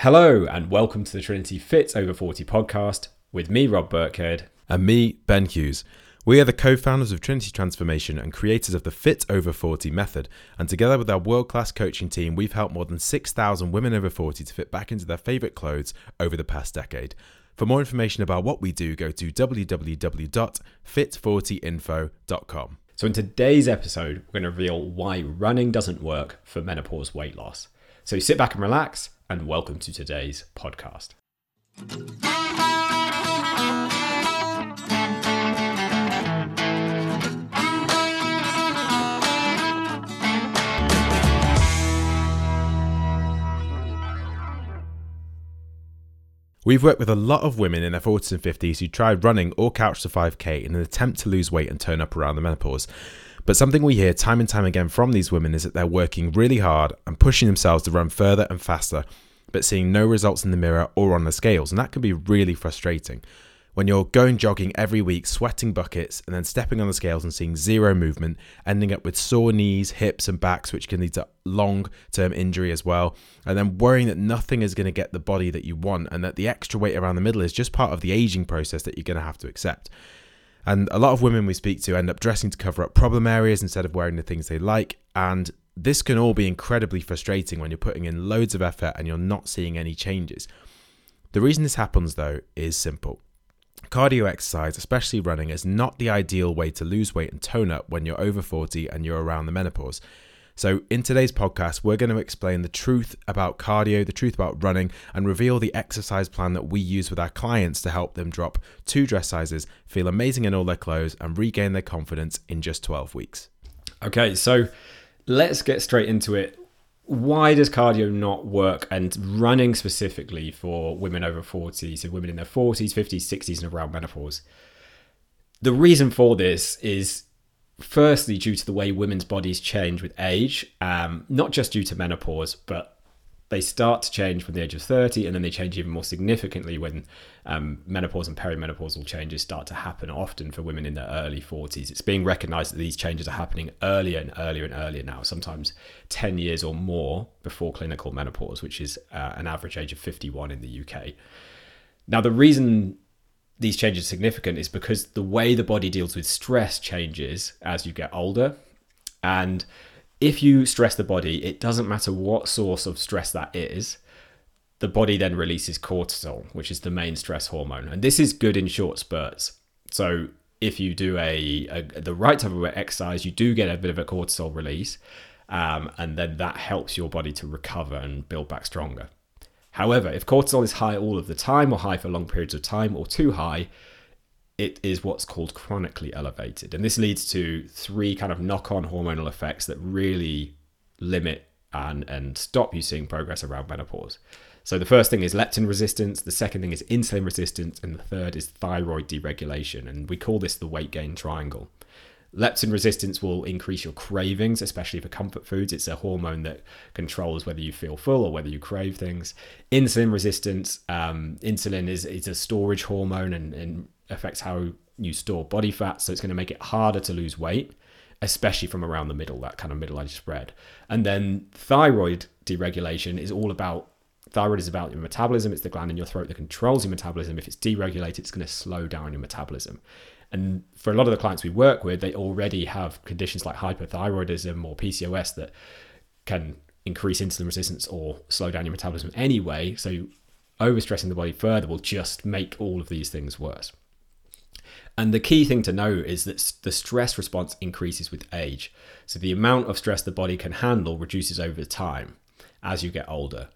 Hello, and welcome to the Trinity Fit Over 40 podcast with me, Rob Burkhead. And me, Ben Hughes. We are the co founders of Trinity Transformation and creators of the Fit Over 40 method. And together with our world class coaching team, we've helped more than 6,000 women over 40 to fit back into their favourite clothes over the past decade. For more information about what we do, go to www.fit40info.com. So, in today's episode, we're going to reveal why running doesn't work for menopause weight loss. So, sit back and relax and welcome to today's podcast. We've worked with a lot of women in their 40s and 50s who tried running or couch to 5k in an attempt to lose weight and turn up around the menopause. But something we hear time and time again from these women is that they're working really hard and pushing themselves to run further and faster, but seeing no results in the mirror or on the scales. And that can be really frustrating. When you're going jogging every week, sweating buckets, and then stepping on the scales and seeing zero movement, ending up with sore knees, hips, and backs, which can lead to long term injury as well. And then worrying that nothing is going to get the body that you want and that the extra weight around the middle is just part of the aging process that you're going to have to accept. And a lot of women we speak to end up dressing to cover up problem areas instead of wearing the things they like. And this can all be incredibly frustrating when you're putting in loads of effort and you're not seeing any changes. The reason this happens, though, is simple. Cardio exercise, especially running, is not the ideal way to lose weight and tone up when you're over 40 and you're around the menopause. So, in today's podcast, we're going to explain the truth about cardio, the truth about running, and reveal the exercise plan that we use with our clients to help them drop two dress sizes, feel amazing in all their clothes, and regain their confidence in just 12 weeks. Okay, so let's get straight into it. Why does cardio not work and running specifically for women over 40, so women in their 40s, 50s, 60s, and around menopause? The reason for this is firstly due to the way women's bodies change with age, um, not just due to menopause, but they start to change from the age of 30 and then they change even more significantly when um, menopause and perimenopausal changes start to happen often for women in their early 40s it's being recognized that these changes are happening earlier and earlier and earlier now sometimes 10 years or more before clinical menopause which is uh, an average age of 51 in the uk now the reason these changes are significant is because the way the body deals with stress changes as you get older. And if you stress the body, it doesn't matter what source of stress that is, the body then releases cortisol, which is the main stress hormone. And this is good in short spurts. So if you do a, a the right type of exercise, you do get a bit of a cortisol release. Um, and then that helps your body to recover and build back stronger. However, if cortisol is high all of the time, or high for long periods of time, or too high, it is what's called chronically elevated. And this leads to three kind of knock on hormonal effects that really limit and, and stop you seeing progress around menopause. So the first thing is leptin resistance, the second thing is insulin resistance, and the third is thyroid deregulation. And we call this the weight gain triangle. Leptin resistance will increase your cravings, especially for comfort foods. It's a hormone that controls whether you feel full or whether you crave things. Insulin resistance, um, insulin is, is a storage hormone and, and affects how you store body fat. So it's going to make it harder to lose weight, especially from around the middle, that kind of middle age spread. And then thyroid deregulation is all about thyroid is about your metabolism. It's the gland in your throat that controls your metabolism. If it's deregulated, it's going to slow down your metabolism. And for a lot of the clients we work with, they already have conditions like hypothyroidism or PCOS that can increase insulin resistance or slow down your metabolism anyway. So overstressing the body further will just make all of these things worse. And the key thing to know is that the stress response increases with age. So the amount of stress the body can handle reduces over time as you get older.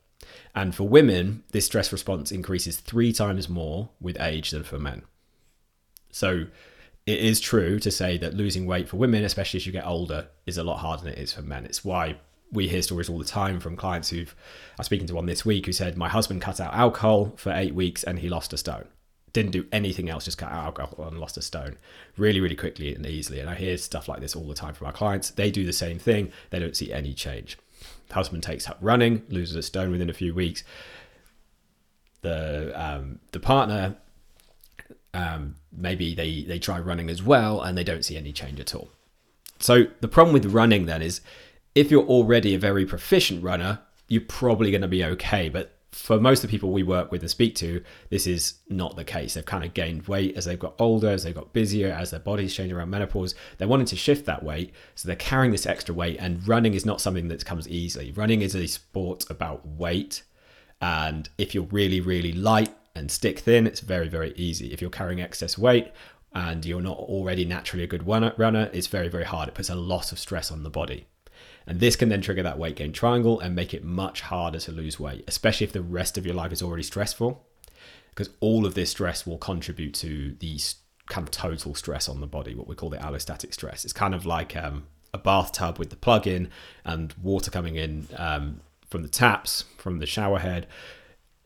And for women, this stress response increases three times more with age than for men. So it is true to say that losing weight for women, especially as you get older, is a lot harder than it is for men. It's why we hear stories all the time from clients who've I'm speaking to one this week who said my husband cut out alcohol for eight weeks and he lost a stone. Didn't do anything else, just cut out alcohol and lost a stone really, really quickly and easily. And I hear stuff like this all the time from our clients. They do the same thing, they don't see any change. The husband takes up running, loses a stone within a few weeks. The um, the partner um, maybe they they try running as well and they don't see any change at all. So the problem with running then is if you're already a very proficient runner, you're probably going to be okay. But for most of the people we work with and speak to, this is not the case. They've kind of gained weight as they've got older, as they've got busier, as their bodies change around menopause. They're wanting to shift that weight, so they're carrying this extra weight. And running is not something that comes easily. Running is a sport about weight, and if you're really, really light and stick thin, it's very, very easy. If you're carrying excess weight and you're not already naturally a good runner, it's very, very hard. It puts a lot of stress on the body. And this can then trigger that weight gain triangle and make it much harder to lose weight, especially if the rest of your life is already stressful. Because all of this stress will contribute to the kind of total stress on the body, what we call the allostatic stress. It's kind of like um, a bathtub with the plug in and water coming in um, from the taps, from the shower head.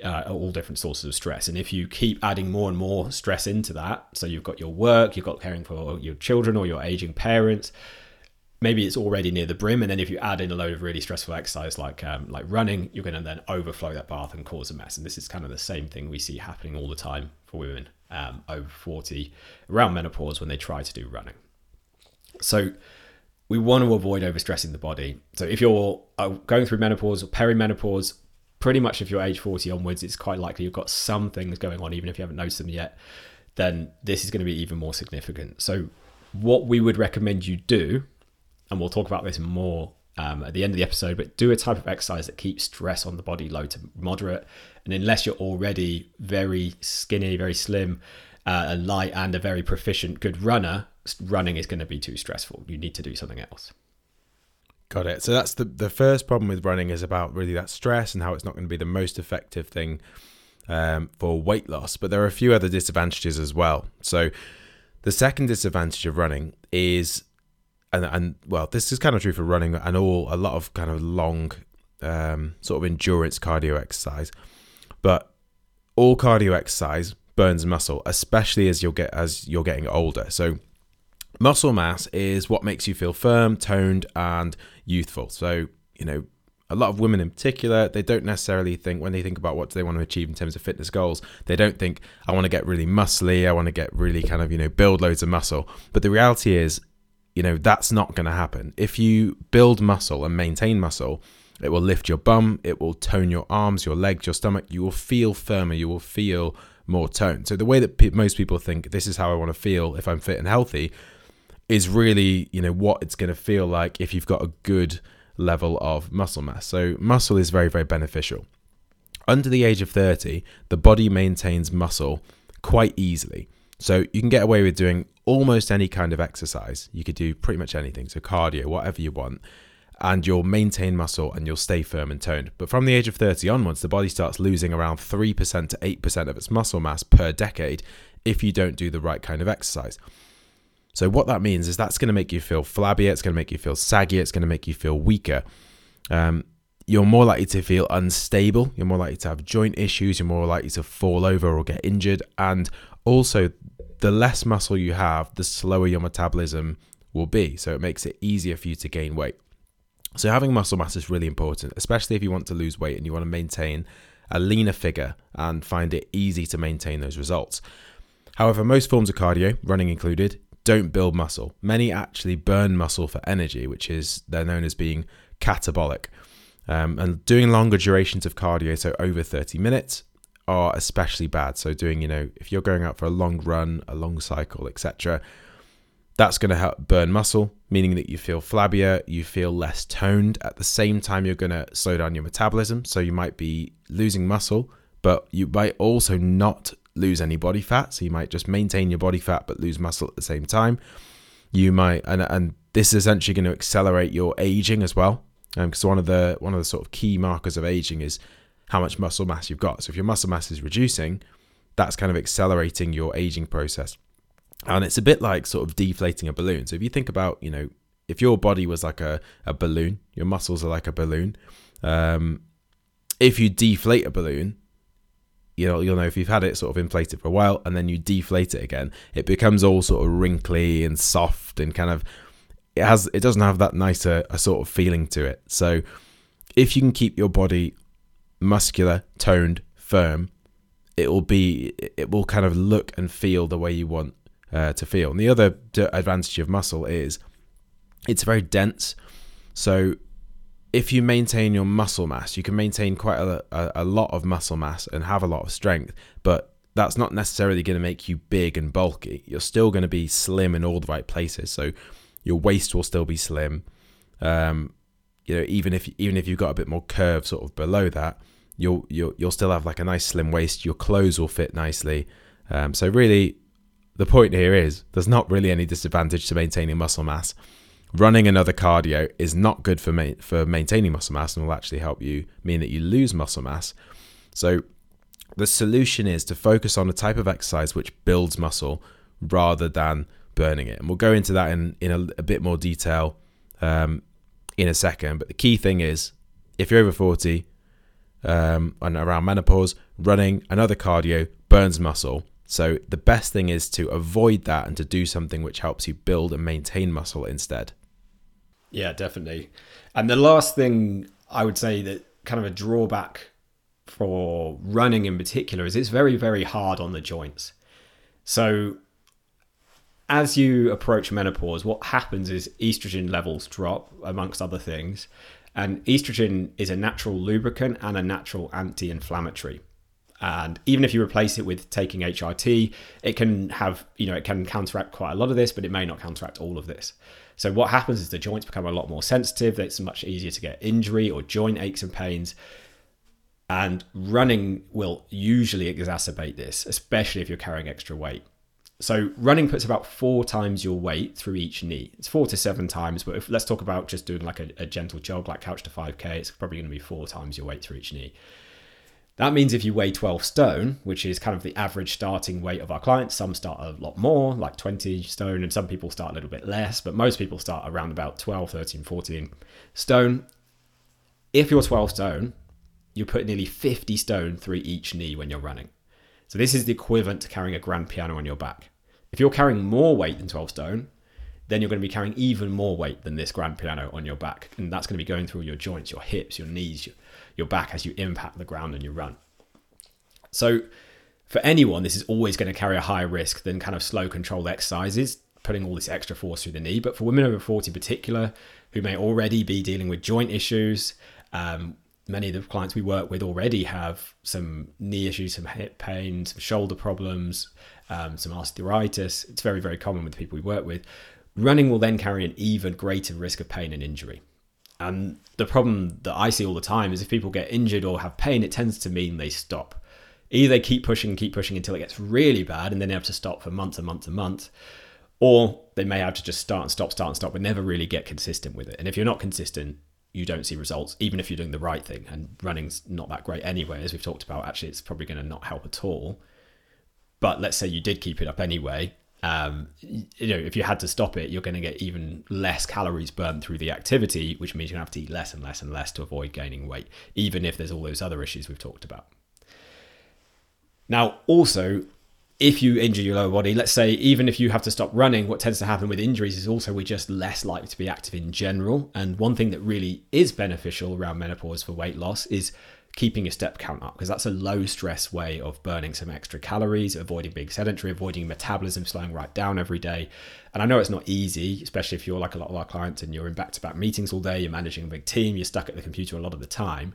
Uh, all different sources of stress. And if you keep adding more and more stress into that, so you've got your work, you've got caring for your children or your aging parents, maybe it's already near the brim, and then if you add in a load of really stressful exercise like um, like running, you're going to then overflow that bath and cause a mess. And this is kind of the same thing we see happening all the time for women um, over 40 around menopause when they try to do running. So we want to avoid overstressing the body. So if you're uh, going through menopause or perimenopause, pretty much if you're age 40 onwards, it's quite likely you've got some things going on, even if you haven't noticed them yet. Then this is going to be even more significant. So what we would recommend you do and we'll talk about this more um, at the end of the episode, but do a type of exercise that keeps stress on the body low to moderate. And unless you're already very skinny, very slim, uh, and light, and a very proficient, good runner, running is going to be too stressful. You need to do something else. Got it. So that's the the first problem with running is about really that stress and how it's not going to be the most effective thing um, for weight loss. But there are a few other disadvantages as well. So the second disadvantage of running is and and well, this is kind of true for running and all a lot of kind of long um, sort of endurance cardio exercise, but all cardio exercise burns muscle, especially as you'll get as you're getting older. So muscle mass is what makes you feel firm, toned, and youthful. So you know. A lot of women in particular, they don't necessarily think when they think about what they want to achieve in terms of fitness goals, they don't think I want to get really muscly, I want to get really kind of, you know, build loads of muscle. But the reality is you know, that's not going to happen. If you build muscle and maintain muscle, it will lift your bum, it will tone your arms, your legs, your stomach. You will feel firmer, you will feel more toned. So the way that pe- most people think this is how I want to feel if I'm fit and healthy is really, you know, what it's going to feel like if you've got a good level of muscle mass. So muscle is very very beneficial. Under the age of 30, the body maintains muscle quite easily. So you can get away with doing almost any kind of exercise. You could do pretty much anything, so cardio, whatever you want, and you'll maintain muscle and you'll stay firm and toned. But from the age of 30 onwards, the body starts losing around 3% to 8% of its muscle mass per decade if you don't do the right kind of exercise. So, what that means is that's going to make you feel flabbier, it's going to make you feel saggier, it's going to make you feel weaker. Um, you're more likely to feel unstable, you're more likely to have joint issues, you're more likely to fall over or get injured, and also the less muscle you have, the slower your metabolism will be. So it makes it easier for you to gain weight. So having muscle mass is really important, especially if you want to lose weight and you want to maintain a leaner figure and find it easy to maintain those results. However, most forms of cardio, running included, don't build muscle. Many actually burn muscle for energy, which is they're known as being catabolic. Um, and doing longer durations of cardio, so over 30 minutes, are especially bad. So doing, you know, if you're going out for a long run, a long cycle, etc., that's going to help burn muscle, meaning that you feel flabbier, you feel less toned. At the same time, you're going to slow down your metabolism. So you might be losing muscle, but you might also not lose any body fat. So you might just maintain your body fat but lose muscle at the same time. You might, and and this is essentially going to accelerate your aging as well. Because um, one of the one of the sort of key markers of aging is how much muscle mass you've got. So if your muscle mass is reducing, that's kind of accelerating your aging process. And it's a bit like sort of deflating a balloon. So if you think about, you know, if your body was like a, a balloon, your muscles are like a balloon. Um, if you deflate a balloon, you know, you'll know if you've had it sort of inflated for a while and then you deflate it again, it becomes all sort of wrinkly and soft and kind of it has it doesn't have that nicer a sort of feeling to it. So if you can keep your body muscular, toned, firm, it will be it will kind of look and feel the way you want uh, to feel. And the other advantage of muscle is it's very dense. So if you maintain your muscle mass, you can maintain quite a, a, a lot of muscle mass and have a lot of strength, but that's not necessarily going to make you big and bulky. You're still going to be slim in all the right places. So your waist will still be slim. Um, you know, even if even if you've got a bit more curve sort of below that, you'll you'll you'll still have like a nice slim waist. Your clothes will fit nicely. Um, so really, the point here is there's not really any disadvantage to maintaining muscle mass running another cardio is not good for ma- for maintaining muscle mass and will actually help you mean that you lose muscle mass. So the solution is to focus on a type of exercise which builds muscle rather than burning it. And we'll go into that in in a, a bit more detail um, in a second. But the key thing is, if you're over forty um, and around menopause, running another cardio burns muscle. So the best thing is to avoid that and to do something which helps you build and maintain muscle instead. Yeah, definitely. And the last thing I would say that kind of a drawback for running in particular is it's very, very hard on the joints. So as you approach menopause, what happens is estrogen levels drop, amongst other things. And estrogen is a natural lubricant and a natural anti inflammatory. And even if you replace it with taking HRT, it can have, you know, it can counteract quite a lot of this, but it may not counteract all of this. So what happens is the joints become a lot more sensitive. It's much easier to get injury or joint aches and pains. And running will usually exacerbate this, especially if you're carrying extra weight. So running puts about four times your weight through each knee. It's four to seven times, but if, let's talk about just doing like a, a gentle jog, like couch to 5k. It's probably going to be four times your weight through each knee. That means if you weigh 12 stone, which is kind of the average starting weight of our clients, some start a lot more, like 20 stone, and some people start a little bit less, but most people start around about 12, 13, 14 stone. If you're 12 stone, you put nearly 50 stone through each knee when you're running. So this is the equivalent to carrying a grand piano on your back. If you're carrying more weight than 12 stone, then you're going to be carrying even more weight than this grand piano on your back. And that's going to be going through your joints, your hips, your knees, your, your back as you impact the ground and you run. So, for anyone, this is always going to carry a higher risk than kind of slow controlled exercises, putting all this extra force through the knee. But for women over 40 in particular, who may already be dealing with joint issues, um, many of the clients we work with already have some knee issues, some hip pain, some shoulder problems, um, some arthritis. It's very, very common with the people we work with. Running will then carry an even greater risk of pain and injury. And the problem that I see all the time is if people get injured or have pain, it tends to mean they stop. Either they keep pushing keep pushing until it gets really bad and then they have to stop for months and months and months, or they may have to just start and stop, start and stop, but never really get consistent with it. And if you're not consistent, you don't see results, even if you're doing the right thing. And running's not that great anyway, as we've talked about. Actually, it's probably going to not help at all. But let's say you did keep it up anyway, um, you know, if you had to stop it, you're going to get even less calories burned through the activity, which means you're going to have to eat less and less and less to avoid gaining weight, even if there's all those other issues we've talked about. Now, also, if you injure your lower body, let's say even if you have to stop running, what tends to happen with injuries is also we're just less likely to be active in general. And one thing that really is beneficial around menopause for weight loss is keeping your step count up because that's a low stress way of burning some extra calories, avoiding being sedentary, avoiding metabolism slowing right down every day. And I know it's not easy, especially if you're like a lot of our clients and you're in back to back meetings all day, you're managing a big team, you're stuck at the computer a lot of the time.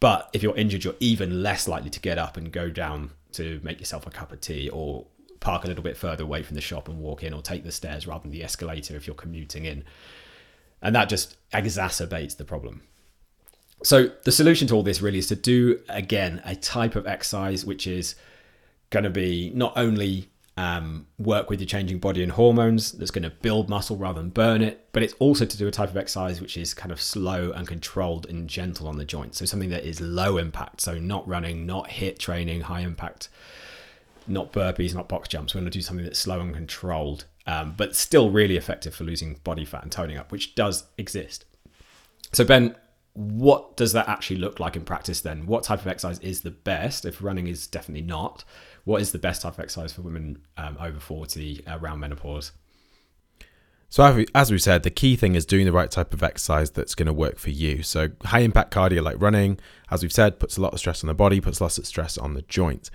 But if you're injured, you're even less likely to get up and go down to make yourself a cup of tea or park a little bit further away from the shop and walk in or take the stairs rather than the escalator if you're commuting in. And that just exacerbates the problem. So the solution to all this really is to do again a type of exercise which is going to be not only um, work with your changing body and hormones that's going to build muscle rather than burn it, but it's also to do a type of exercise which is kind of slow and controlled and gentle on the joint. So something that is low impact, so not running, not HIIT training, high impact, not burpees, not box jumps. We're going to do something that's slow and controlled, um, but still really effective for losing body fat and toning up, which does exist. So Ben, what does that actually look like in practice then? What type of exercise is the best if running is definitely not? What is the best type of exercise for women um, over 40 around menopause? So, as we said, the key thing is doing the right type of exercise that's going to work for you. So, high impact cardio like running, as we've said, puts a lot of stress on the body, puts lots of stress on the joint.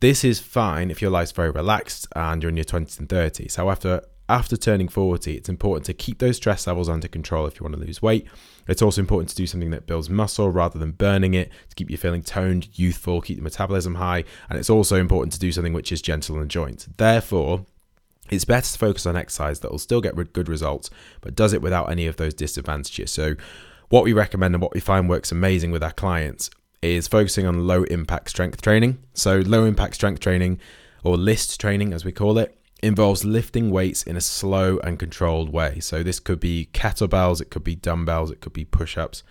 This is fine if your life's very relaxed and you're in your 20s and 30s. However, after turning 40, it's important to keep those stress levels under control if you want to lose weight. It's also important to do something that builds muscle rather than burning it to keep you feeling toned, youthful, keep the metabolism high. And it's also important to do something which is gentle on the joints. Therefore, it's better to focus on exercise that will still get good results, but does it without any of those disadvantages. So, what we recommend and what we find works amazing with our clients is focusing on low impact strength training. So, low impact strength training, or LIST training as we call it, involves lifting weights in a slow and controlled way. So, this could be kettlebells, it could be dumbbells, it could be push ups.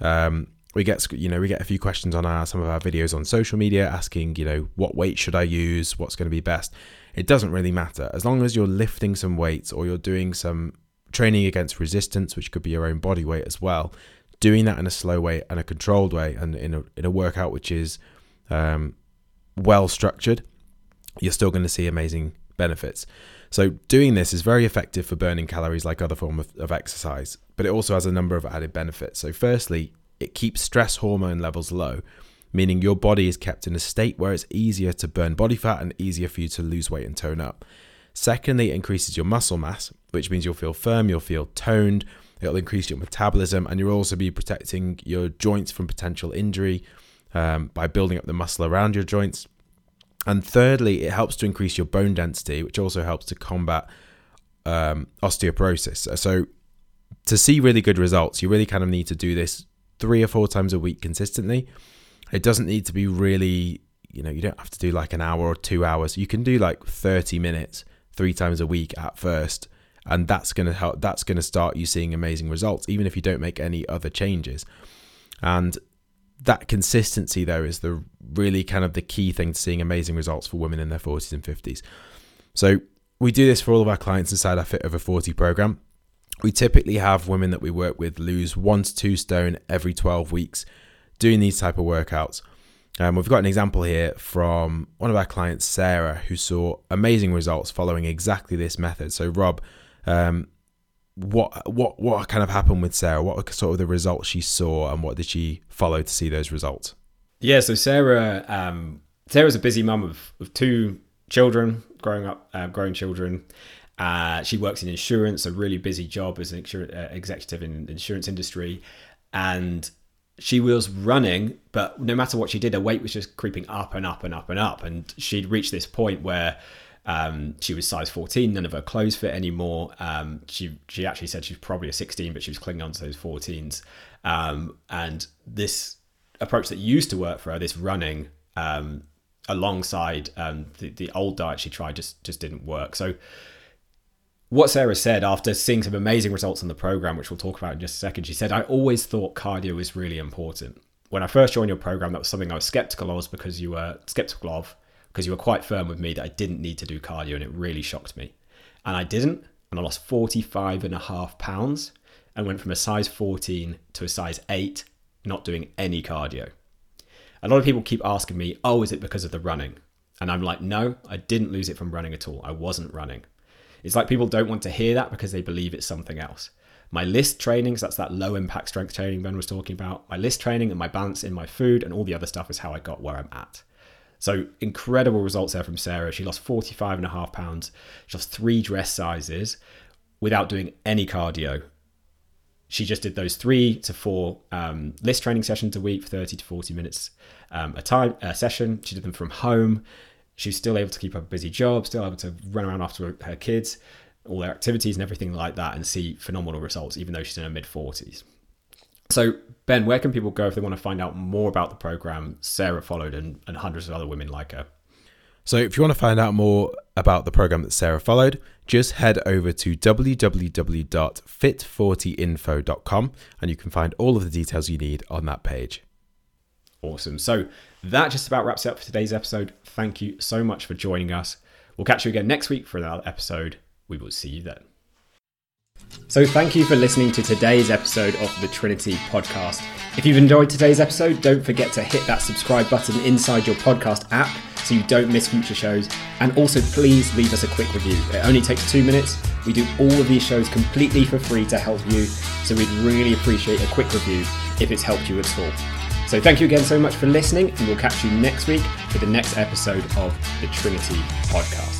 Um, we get you know we get a few questions on our some of our videos on social media asking you know what weight should I use what's going to be best it doesn't really matter. As long as you're lifting some weights or you're doing some training against resistance, which could be your own body weight as well, doing that in a slow way and a controlled way and in a, in a workout which is um, well structured, you're still going to see amazing benefits. So doing this is very effective for burning calories like other forms of, of exercise, but it also has a number of added benefits. So firstly, it keeps stress hormone levels low, meaning your body is kept in a state where it's easier to burn body fat and easier for you to lose weight and tone up. Secondly, it increases your muscle mass, which means you'll feel firm, you'll feel toned, it'll increase your metabolism, and you'll also be protecting your joints from potential injury um, by building up the muscle around your joints. And thirdly, it helps to increase your bone density, which also helps to combat um, osteoporosis. So, to see really good results, you really kind of need to do this three or four times a week consistently. It doesn't need to be really, you know, you don't have to do like an hour or two hours. You can do like 30 minutes three times a week at first. And that's going to help, that's going to start you seeing amazing results, even if you don't make any other changes. And that consistency, though, is the really kind of the key thing to seeing amazing results for women in their 40s and 50s. So we do this for all of our clients inside our Fit Over 40 program. We typically have women that we work with lose one to two stone every 12 weeks doing these type of workouts. Um, we've got an example here from one of our clients, Sarah, who saw amazing results following exactly this method. So, Rob, um, what what what kind of happened with Sarah? What were sort of the results she saw, and what did she follow to see those results? Yeah, so Sarah, um, Sarah's a busy mum of, of two children, growing up, uh, growing children. Uh, she works in insurance, a really busy job as an uh, executive in the insurance industry, and she was running, but no matter what she did, her weight was just creeping up and up and up and up. And she'd reached this point where um, she was size 14, none of her clothes fit anymore. Um, she she actually said she's probably a 16, but she was clinging on to those 14s. Um, and this approach that used to work for her, this running um, alongside um, the, the old diet she tried, just just didn't work. So what Sarah said after seeing some amazing results on the program, which we'll talk about in just a second, she said, I always thought cardio was really important. When I first joined your program, that was something I was skeptical of because you were skeptical of, because you were quite firm with me that I didn't need to do cardio, and it really shocked me. And I didn't, and I lost 45 and a half pounds and went from a size 14 to a size 8, not doing any cardio. A lot of people keep asking me, oh, is it because of the running? And I'm like, no, I didn't lose it from running at all. I wasn't running. It's like people don't want to hear that because they believe it's something else. My LIST trainings, that's that low impact strength training Ben was talking about. My LIST training and my balance in my food and all the other stuff is how I got where I'm at. So incredible results there from Sarah. She lost 45 and a half pounds. She lost three dress sizes without doing any cardio. She just did those three to four um, LIST training sessions a week for 30 to 40 minutes um, a time a session. She did them from home she's still able to keep her busy job, still able to run around after her kids, all their activities and everything like that, and see phenomenal results, even though she's in her mid 40s. So, Ben, where can people go if they want to find out more about the program Sarah followed and, and hundreds of other women like her? So, if you want to find out more about the program that Sarah followed, just head over to www.fit40info.com and you can find all of the details you need on that page. Awesome. So, that just about wraps it up for today's episode. Thank you so much for joining us. We'll catch you again next week for another episode. We will see you then. So, thank you for listening to today's episode of the Trinity podcast. If you've enjoyed today's episode, don't forget to hit that subscribe button inside your podcast app so you don't miss future shows. And also, please leave us a quick review. It only takes two minutes. We do all of these shows completely for free to help you, so we'd really appreciate a quick review if it's helped you at all. So thank you again so much for listening, and we'll catch you next week for the next episode of the Trinity Podcast.